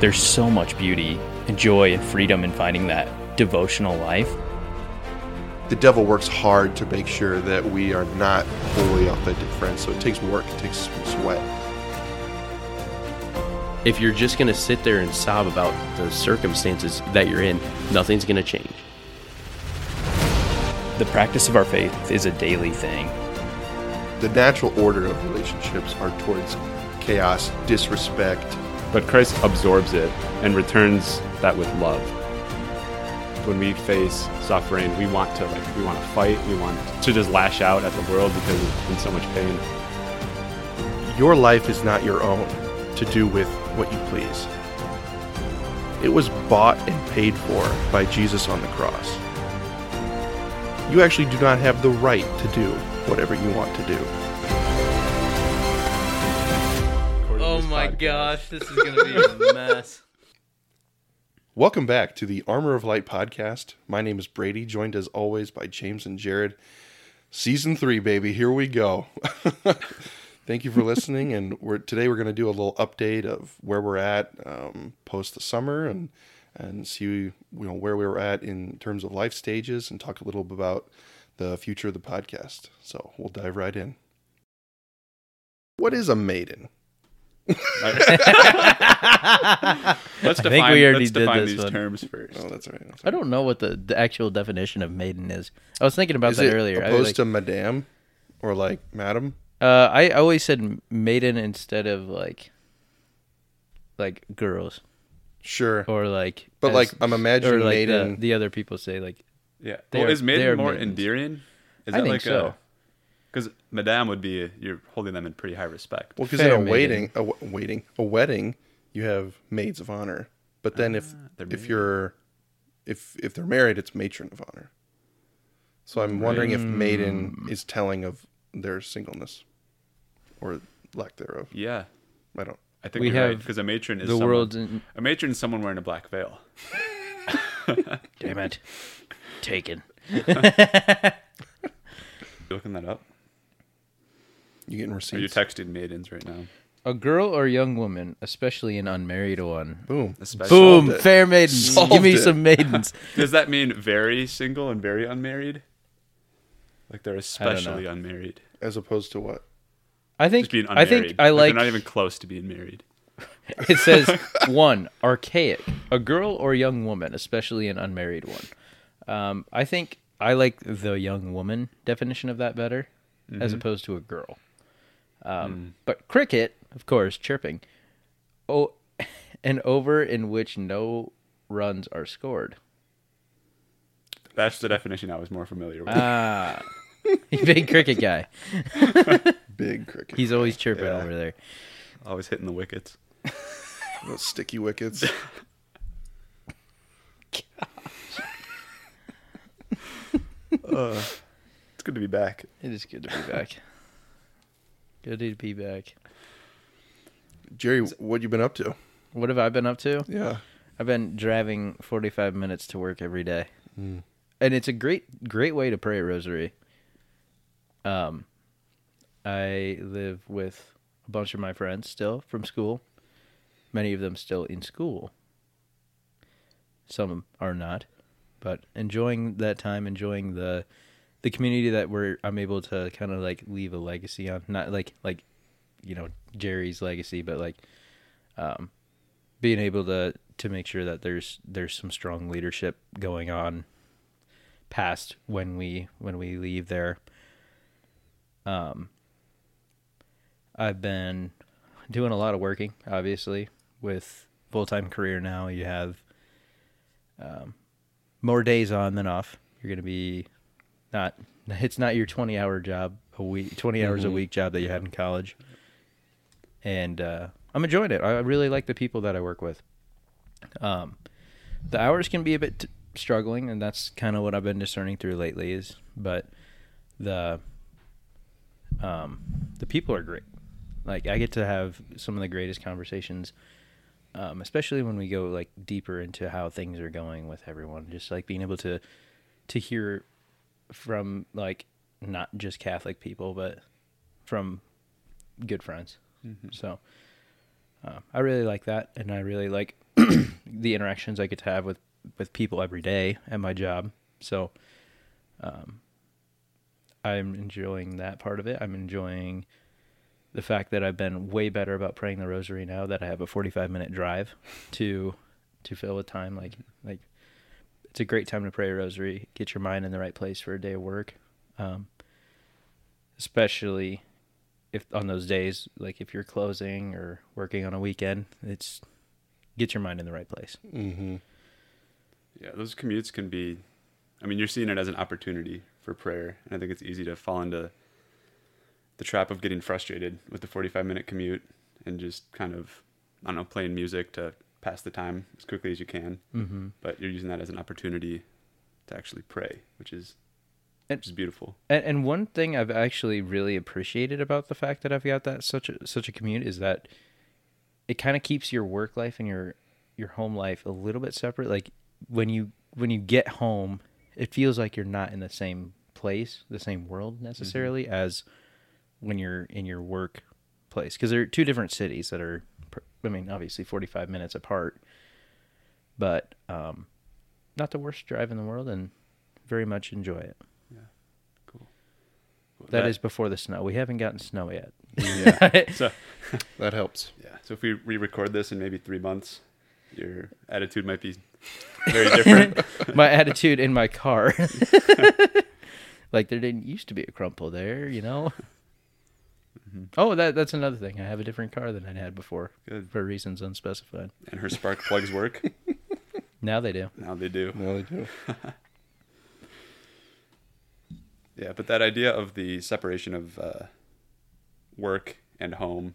There's so much beauty and joy and freedom in finding that devotional life. The devil works hard to make sure that we are not wholly authentic friends. So it takes work, it takes some sweat. If you're just going to sit there and sob about the circumstances that you're in, nothing's going to change. The practice of our faith is a daily thing. The natural order of relationships are towards chaos, disrespect. But Christ absorbs it and returns that with love. When we face suffering, we want to like we want to fight, we want to just lash out at the world because it's in so much pain. Your life is not your own to do with what you please. It was bought and paid for by Jesus on the cross. You actually do not have the right to do whatever you want to do. Gosh, this is going to be a mess. Welcome back to the Armor of Light podcast. My name is Brady, joined as always by James and Jerrod. Season three, baby, here we go. Thank you for listening, and we're today we're going to do a little update of where we're at um, post the summer and and see you know where we were at in terms of life stages and talk a little bit about the future of the podcast. So we'll dive right in. What is a maiden? Let's I think we already let's did define this these one. terms first. Oh, that's all right. That's I don't know what the, the actual definition of maiden is. I was thinking about Is that it earlier. I opposed was like, to madame or like madam? uh, I always said maiden instead of like like girls Sure, or like but as- like I'm or imagining like maiden. the, the other people say like Yeah. They well, are- is they are maiden more maidens. endearing? Is I that think like so. A because madame would be you're holding them in pretty high respect. Well, because in Fair a maiden. waiting, a w- waiting, a wedding, you have maids of honor. But then if Ah, they're if maiden. you're if if they're married, it's matron of honor. So I'm wondering if maiden Mm. is telling of their singleness or lack thereof. yeah, I don't. I think We you're right have because a matron is the someone, world's in, a matron is someone wearing a black veil. damn it taken. You looking that up? You getting Are you texting maidens right now? A girl or young woman, especially an unmarried one. Boom. Especially, Boom, Solved it. fair maidens. Solved Give me it. some maidens. Does that mean very single and very unmarried? Like they're especially unmarried. As opposed to what? I think Just being I think I like They're not even close to being married. It says one archaic, a girl or young woman, especially an unmarried one. Um, I think I like the young woman definition of that better, as opposed to a girl. Um, But cricket, of course, chirping. Oh, an over in which no runs are scored. That's the definition I was more familiar with. Ah, you big cricket guy. Big cricket. He's always chirping Yeah. over there. Always hitting the wickets. Those sticky wickets. Uh, it's good to be back. It is good to be back. Good to be back. Jerry, what you been up to? What have I been up to? Yeah. I've been driving 45 minutes to work every day. Hmm. And it's a great great way to pray a rosary. Um I live with a bunch of my friends still from school. Many of them still in school. Some are not, but enjoying that time, enjoying the the community that we're I'm able to kind of like leave a legacy on. Not like like you know Jerry's legacy, but like um being able to to make sure that there's there's some strong leadership going on past when we when we leave there. Um i've been doing a lot of working obviously with full-time career now. You have um more days on than off. You're going to be not it's not your 20 hour job a week 20 hours a week job that you had in college and uh, I'm enjoying it. I really like the people that I work with. Um, the hours can be a bit t- struggling, and that's kind of what I've been discerning through lately. Is but the um, the people are great. Like I get to have some of the greatest conversations, um, especially when we go like deeper into how things are going with everyone. Just like being able to to hear from like not just Catholic people, but from good friends. So uh, I really like that, and I really like the interactions I get to have with with people every day at my job. So, um, I'm enjoying that part of it. I'm enjoying the fact that I've been way better about praying the rosary now that I have a 45 minute drive to to fill with time. Like like it's a great time to pray a rosary. Get your mind in the right place for a day of work, um, especially if on those days like if you're closing or working on a weekend. It's get your mind in the right place. Mm-hmm. Yeah, those commutes can be. I mean, you're seeing it as an opportunity for prayer, and I think it's easy to fall into the trap of getting frustrated with the 45 minute commute and just kind of, I don't know, playing music to pass the time as quickly as you can. Mm-hmm. But you're using that as an opportunity to actually pray, which is And- which is beautiful. And, and one thing I've actually really appreciated about the fact that I've got that such a such a commute is that it kind of keeps your work life and your your home life a little bit separate. Like when you when you get home, it feels like you're not in the same place, the same world necessarily as when you're in your work place because they're two different cities that are I mean obviously 45 minutes apart. But um not the worst drive in the world and very much enjoy it. Yeah. Cool. Well, That is before the snow. We haven't gotten snow yet. Yeah, so. that helps. Yeah. So if we re-record this in maybe three months, your attitude might be very different. my attitude in my car. like there didn't used to be a crumple there, you know. Oh, that that's another thing. I have a different car than I had before Good. for reasons unspecified. and her spark plugs work. Now they do. Now they do. No, they do. Yeah, but that idea of the separation of uh, work and home,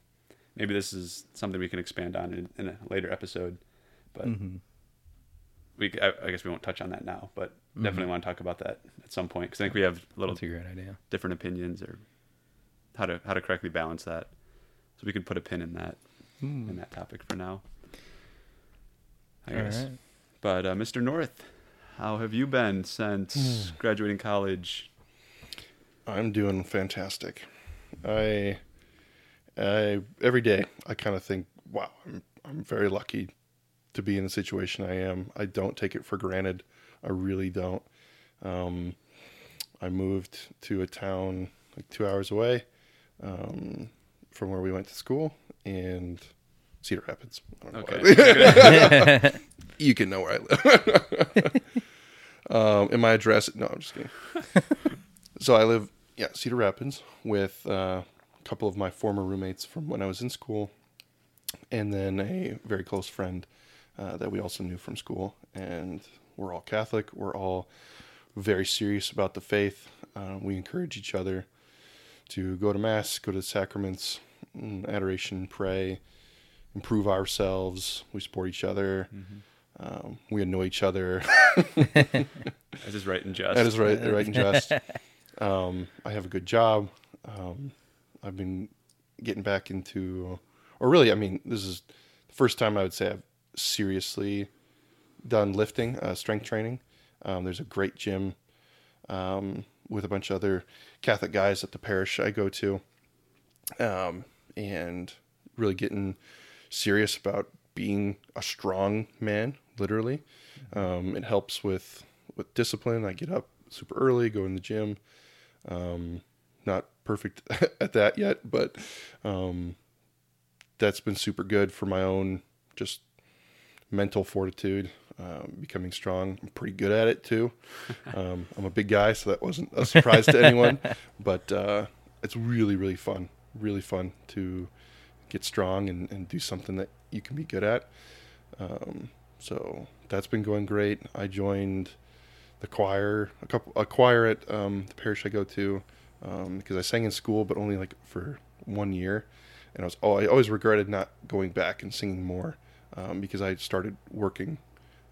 maybe this is something we can expand on in, in a later episode. But Mhm. we, I, I guess we won't touch on that now, but definitely want to talk about that at some point because I think we have a little That's a great idea. different opinions or how to how to correctly balance that. So we could put a pin in that in that topic for now. I All guess. right. But uh, Mr. North, how have you been since graduating college? I'm doing fantastic. I, I every day I kind of think, wow, I'm I'm very lucky to be in the situation I am. I don't take it for granted. I really don't. Um, I moved to a town like two hours away um, from where we went to school and Cedar Rapids. I don't know. Okay. you can know where I live. um, and my address? No, I'm just kidding. so I live, yeah, Cedar Rapids with uh, a couple of my former roommates from when I was in school, and then a very close friend uh, that we also knew from school. And we're all Catholic. We're all very serious about the faith. Uh, we encourage each other to go to mass, go to the sacraments, mm, adoration, pray, improve ourselves. We support each other. Um, we annoy each other. That is right and just. that is right, right and just. Um, I have a good job. Um, I've been getting back into, or really, I mean, this is the first time I would say I've seriously done lifting, uh, strength training. Um, there's a great gym um, with a bunch of other Catholic guys at the parish I go to, um, and really getting serious about being a strong man. Literally, um, it helps with with discipline. I get up super early, go in the gym. Um, not perfect at that yet, but um, that's been super good for my own just mental fortitude, um, becoming strong. I'm pretty good at it too. Um, I'm a big guy, so that wasn't a surprise to anyone. But uh, it's really, really fun. Really fun to get strong and, and do something that you can be good at. Um, so that's been going great. I joined the choir, a couple, a choir at um, the parish I go to, um, because I sang in school, but only like for one year, and I was oh I always regretted not going back and singing more, um, because I started working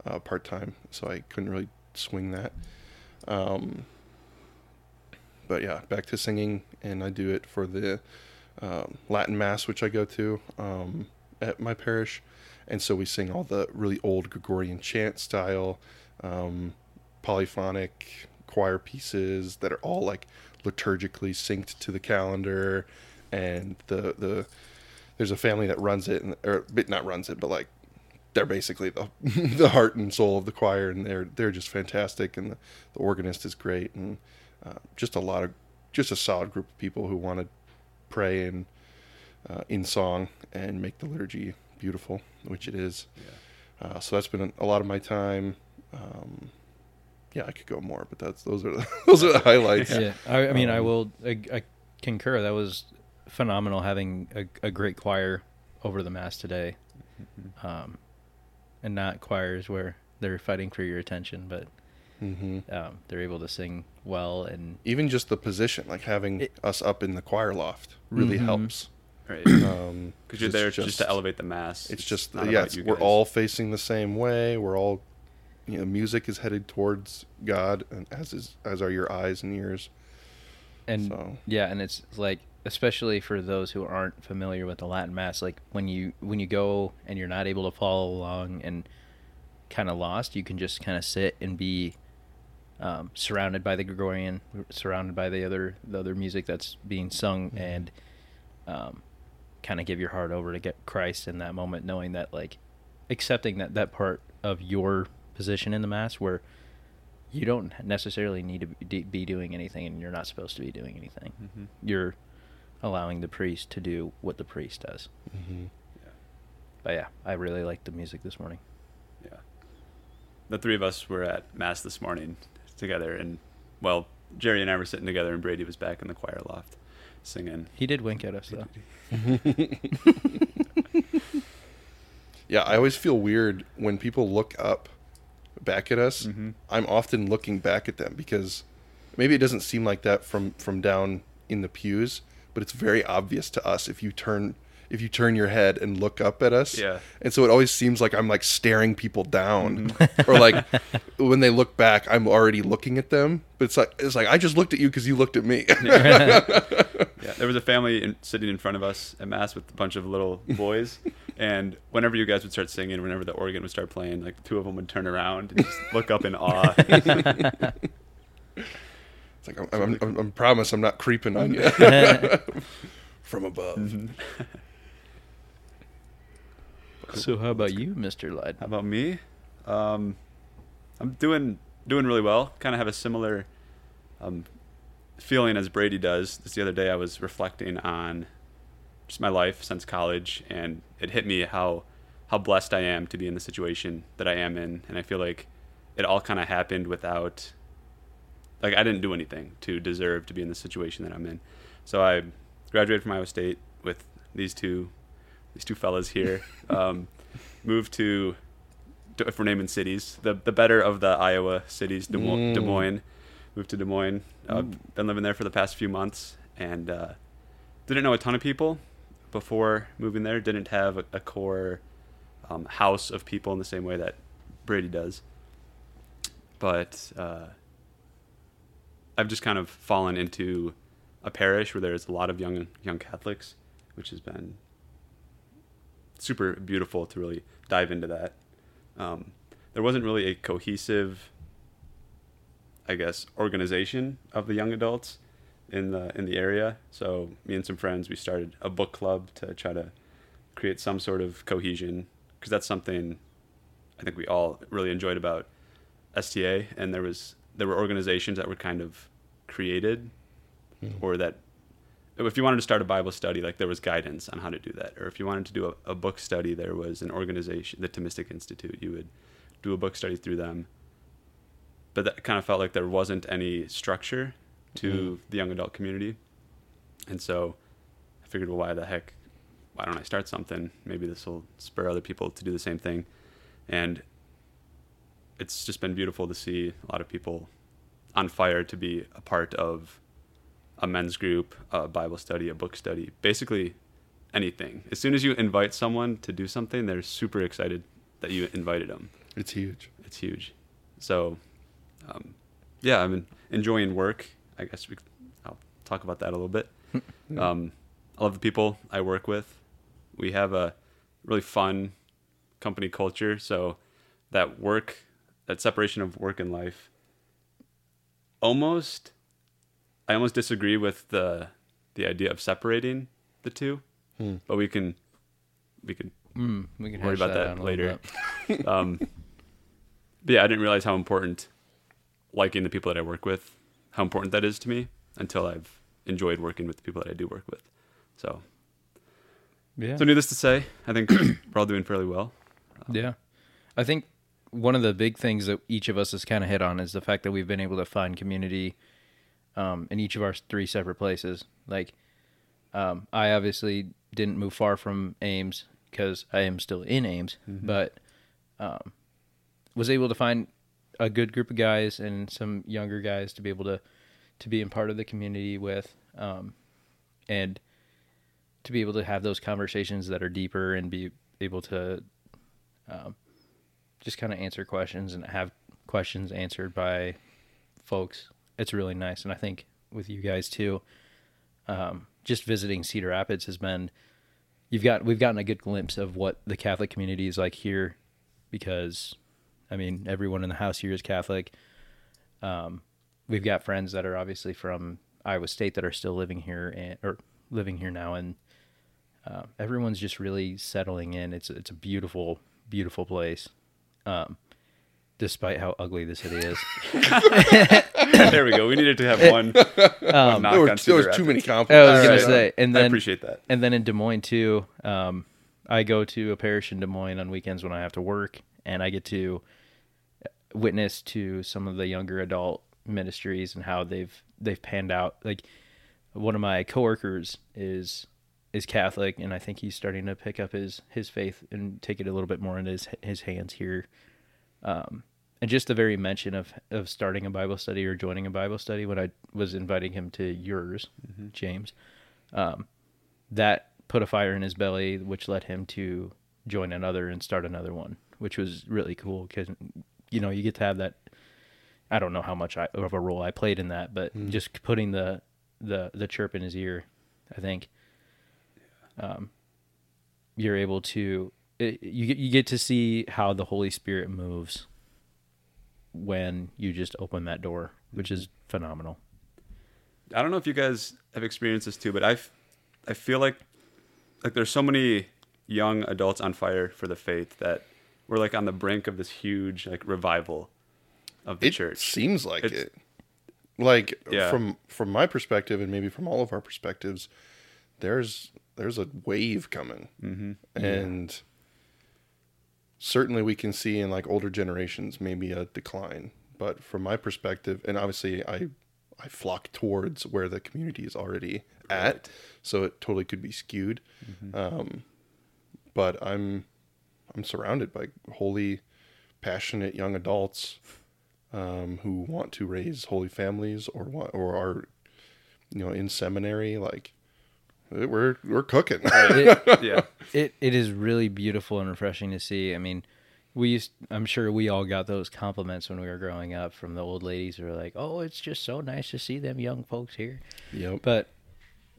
uh, part time, so I couldn't really swing that. Um, but yeah, back to singing, and I do it for the um, Latin Mass, which I go to um, at my parish, and so we sing all the really old Gregorian chant style, um, polyphonic choir pieces that are all like liturgically synced to the calendar, and the the there's a family that runs it, and or not runs it, but like they're basically the the heart and soul of the choir, and they're they're just fantastic, and the, the organist is great, and uh, just a lot of just a solid group of people who want to pray and uh, in song and make the liturgy beautiful, which it is. Uh, so that's been a lot of my time. Um, yeah, I could go more, but that's those are the, those are the highlights. Yeah, I, I mean, I Um, will. I, I concur. That was phenomenal having a, a great choir over the mass today, um, and not choirs where they're fighting for your attention, but hmm um, they're able to sing well and Even just the position, like having It- us up in the choir loft, really Mhm. helps. Right. Um, Because you're there just, to elevate the mass. It's just not yeah, it's, we're all facing the same way. We're all, you know, music is headed towards God, and as is as are your eyes and ears. and So- yeah, and it's like especially for those who aren't familiar with the Latin Mass, like when you when you go and you're not able to follow along and kind of lost, you can just kind of sit and be um, surrounded by the Gregorian, surrounded by the other the other music that's being sung, and um, kind of give your heart over to get Christ in that moment, knowing that like accepting that that part of your position in the Mass where you don't necessarily need to be- doing anything and you're not supposed to be doing anything. Mhm. You're allowing the priest to do what the priest does. Mm-hmm. Yeah. But yeah, I really liked the music this morning. Yeah. The three of us were at mass this morning together, and well, Jerry and I were sitting together, and Brady was back in the choir loft singing. He did wink at us though. Yeah, I always feel weird when people look up back at us. Mhm. I'm often looking back at them because maybe it doesn't seem like that from from down in the pews, but it's very obvious to us if you turn if you turn your head and look up at us. Yeah. And so it always seems like I'm like staring people down Mm-hmm. or like when they look back I'm already looking at them, but it's like it's like I just looked at you cuz you looked at me. Yeah, there was a family in, sitting in front of us at mass with a bunch of little boys, and whenever you guys would start singing, whenever the organ would start playing, like two of them would turn around and just look up in awe. It's like I'm, I'm, I'm, I'm promise I'm not creeping on you from above. Mm-hmm. so how about you, Mr. Light? How about me? Um, I'm doing doing really well. Kind of have a similar um, feeling as Brady does. This the other day I was reflecting on just my life since college, and it hit me how how blessed I am to be in the situation that I am in, and I feel like it all kind of happened without like I didn't do anything to deserve to be in the situation that I'm in. So I graduated from Iowa State with these two these two fellas here. Um, moved to, if we're naming cities, the the better of the Iowa cities, Des, Mo- Mm. Des Moines. Moved to Des Moines. Uh, been living there for the past few months, and uh, didn't know a ton of people before moving there. Didn't have a, a core um, house of people in the same way that Brady does. But uh, I've just kind of fallen into a parish where there's a lot of young young Catholics, which has been super beautiful to really dive into that. Um, there wasn't really a cohesive, I guess, organization of the young adults in the in the area. So me and some friends we started a book club to try to create some sort of cohesion because that's something I think we all really enjoyed about STA. And there was there were organizations that were kind of created hmm. or that if you wanted to start a Bible study, like there was guidance on how to do that. Or if you wanted to do a, a book study, there was an organization, the Thomistic Institute. You would do a book study through them. But that kind of felt like there wasn't any structure to hmm. the young adult community. And so I figured, well, why the heck? Why don't I start something? Maybe this will spur other people to do the same thing. And it's just been beautiful to see a lot of people on fire to be a part of a men's group, a Bible study, a book study, basically anything. As soon as you invite someone to do something, they're super excited that you invited them. It's huge. It's huge. So, um, yeah, I'm enjoying work. I guess we, I'll talk about that a little bit. Um, I love the people I work with. We have a really fun company culture. So that work, that separation of work and life, almost, I almost disagree with the the idea of separating the two. But we can we could Mm, we can worry about that, out a little later. um, but yeah, I didn't realize how important liking the people that I work with, how important that is to me until I've enjoyed working with the people that I do work with. So, Yeah. so needless to say, I think we're all doing fairly well. Yeah. I think one of the big things that each of us has kind of hit on is the fact that we've been able to find community um, in each of our three separate places. Like, um, I obviously didn't move far from Ames because I am still in Ames, but um, was able to find a good group of guys and some younger guys to be able to to be in part of the community with, um, and to be able to have those conversations that are deeper and be able to um, just kind of answer questions and have questions answered by folks. It's really nice, and I think with you guys too. Um, just visiting Cedar Rapids has been you've got we've gotten a good glimpse of what the Catholic community is like here, because I mean everyone in the house here is Catholic. Um, we've got friends that are obviously from Iowa State that are still living here and or living here now, and uh, everyone's just really settling in. It's it's a beautiful beautiful place, um, despite how ugly the city is. there we go. We needed to have one. one There, were, there was too Rapids. many I compliments. was gonna say, and I then appreciate that. and then in Des Moines too. Um, I go to a parish in Des Moines on weekends when I have to work, and I get to witness to some of the younger adult ministries and how they've they've panned out. Like one of my coworkers is is Catholic, and I think he's starting to pick up his his faith and take it a little bit more into his his hands here. Um, and just the very mention of of starting a Bible study or joining a Bible study when I was inviting him to yours, James, um, that put a fire in his belly, which led him to join another and start another one, which was really cool because you know you get to have that. I don't know how much I, of a role I played in that, but just putting the the the chirp in his ear, I think. Um, you're able to it, you get- you get to see how the Holy Spirit moves when you just open that door, which is phenomenal. I don't know if you guys have experienced this too, but I I feel like like there's so many young adults on fire for the faith that we're like on the brink of this huge like revival of the it church. seems like It's- it. Like Yeah. from from my perspective, and maybe from all of our perspectives, there's there's a wave coming, mm-hmm. and certainly we can see in like older generations maybe a decline. But from my perspective, and obviously I I flock towards where the community is already at, so it totally could be skewed. Um, but I'm I'm surrounded by holy, passionate young adults um, who want to raise holy families or want, or are you know in seminary like we're we're cooking It, yeah, it it is really beautiful and refreshing to see. I mean, we used I'm sure we all got those compliments when we were growing up from the old ladies who were like, "Oh, it's just so nice to see them young folks here." yep But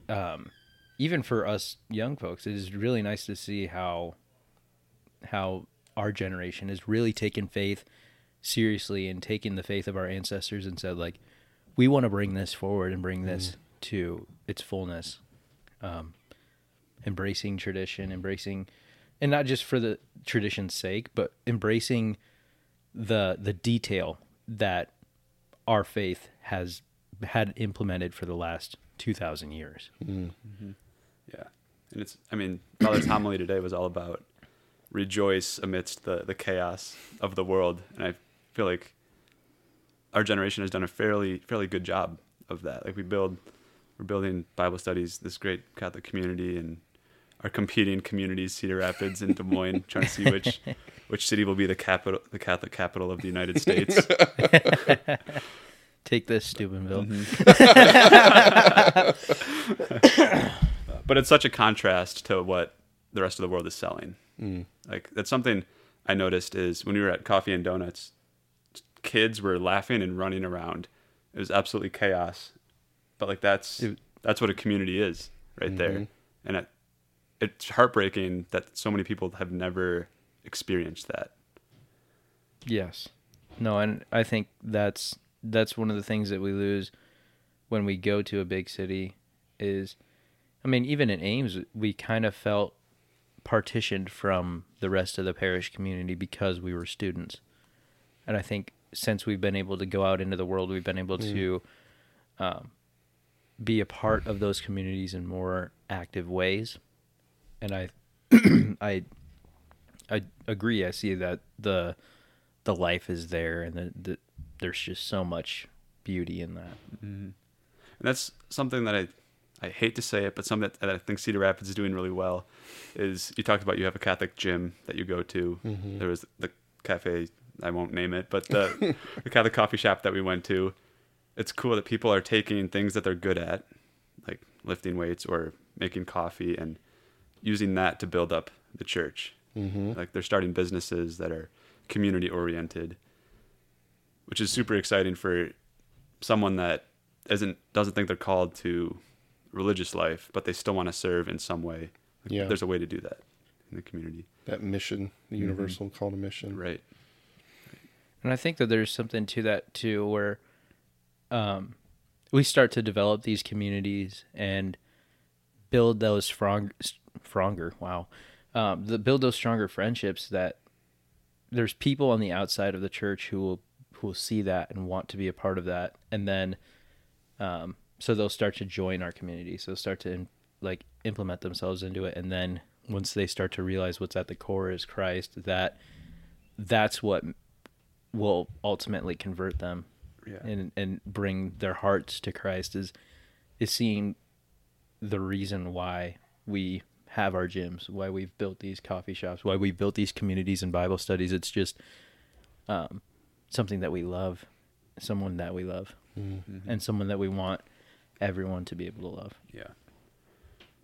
um, even for us young folks, it is really nice to see how how our generation has really taken faith seriously and taken the faith of our ancestors and said like, we want to bring this forward and bring this to its fullness. Um, embracing tradition, embracing, and not just for the tradition's sake, but embracing the the detail that our faith has had implemented for the last 2000 years. yeah, and it's I mean Father's homily today was all about rejoice amidst the the chaos of the world, and I feel like our generation has done a fairly fairly good job of that. Like we build, we're building Bible studies, this great Catholic community, and our competing communities, Cedar Rapids and Des Moines, trying to see which which city will be the capital, the Catholic capital of the United States. Take this, Steubenville. Mm-hmm. but it's such a contrast to what the rest of the world is selling. Mm. Like that's something I noticed is when we were at Coffee and Donuts, kids were laughing and running around. It was absolutely chaos. But like that's It- that's what a community is right there, and it, it's heartbreaking that so many people have never experienced that. Yes. No, and I think that's that's one of the things that we lose when we go to a big city is I mean, even in Ames we kind of felt partitioned from the rest of the parish community because we were students. And I think since we've been able to go out into the world, we've been able to um, be a part of those communities in more active ways. And I, I, I agree. I see that the the life is there, and the, the there's just so much beauty in that. Mm-hmm. And that's something that I, I hate to say it, but something that, that I think Cedar Rapids is doing really well. Is you talked about you have a Catholic gym that you go to. Mm-hmm. There was the cafe. I won't name it, but the, the Catholic coffee shop that we went to. It's cool that people are taking things that they're good at, like lifting weights or making coffee, and using that to build up the church. Mm-hmm. Like they're starting businesses that are community oriented, which is super exciting for someone that isn't doesn't think they're called to religious life, but they still want to serve in some way. Like, Yeah. there's a way to do that in the community, That mission, the universal call to mission. right? And I think that there's something to that too, where um, we start to develop these communities and build those strong, stronger. Wow, um, the build those stronger friendships. That there's people on the outside of the church who will who will see that and want to be a part of that, and then um, so they'll start to join our community. So start to like implement themselves into it, and then once they start to realize what's at the core is Christ, that that's what will ultimately convert them Yeah. and and bring their hearts to Christ is is seeing the reason why we have our gyms, why we've built these coffee shops, why we've built these communities and Bible studies. It's just um, something that we love, someone that we love, and someone that we want everyone to be able to love. Yeah.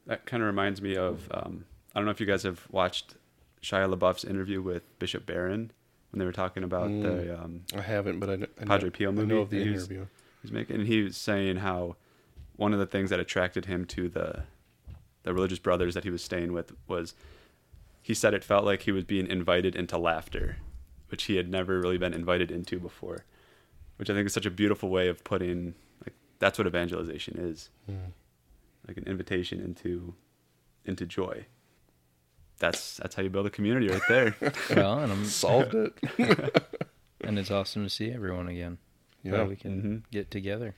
That kind of reminds me of um, I don't know if you guys have watched Shia LaBeouf's interview with Bishop Barron when they were talking about the um, I haven't, but I, I know, Padre Pio I movie know of the that interview. he's making, and he was saying how one of the things that attracted him to the the religious brothers that he was staying with was he said it felt like he was being invited into laughter, which he had never really been invited into before, which I think is such a beautiful way of putting like that's what evangelization is, like an invitation into into joy. That's that's how you build a community right there. Well, and I'm Solved it. and it's awesome to see everyone again. Yeah. Glad we can Mhm. get together.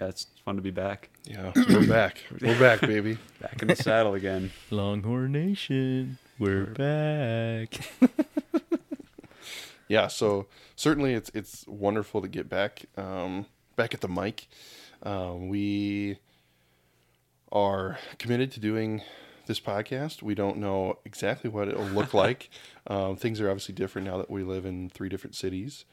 yeah, it's fun to be back, Yeah, we're back. We're back, baby. back in the saddle again. Longhorn Nation, we're back. Yeah, so certainly it's it's wonderful to get back um, back at the mic. Um, we are committed to doing this podcast. We don't know exactly what it'll look like. Um, things are obviously different now that we live in three different cities.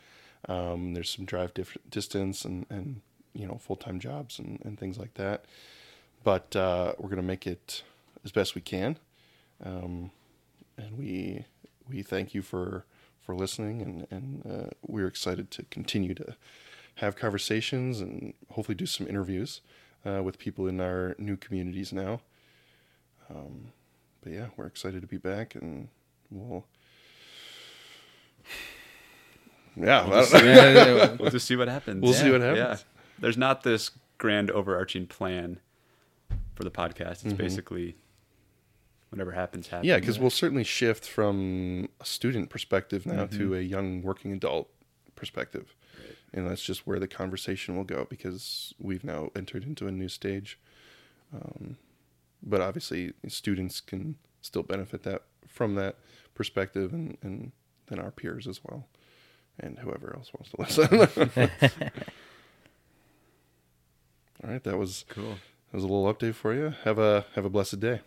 Um, there's some drive diff- distance and, and you know full time jobs and, and things like that. But uh, we're gonna make it as best we can, um, and we we thank you for for listening, and and uh, we're excited to continue to have conversations and hopefully do some interviews uh, with people in our new communities now. Um, but yeah, we're excited to be back, and we'll. Yeah, I don't know. we'll just see what happens. We'll see what Yeah. happens. There's not this grand overarching plan for the podcast. Mm-hmm. It's basically whatever happens, happens. Yeah, because we'll certainly shift from a student perspective now to a young working adult perspective. And that's just where the conversation will go because we've now entered into a new stage. Um, but obviously, students can still benefit that from that perspective and, and then our peers as well. And whoever else wants to listen. All right, that was cool. that was a little update for you. Have a have a blessed day.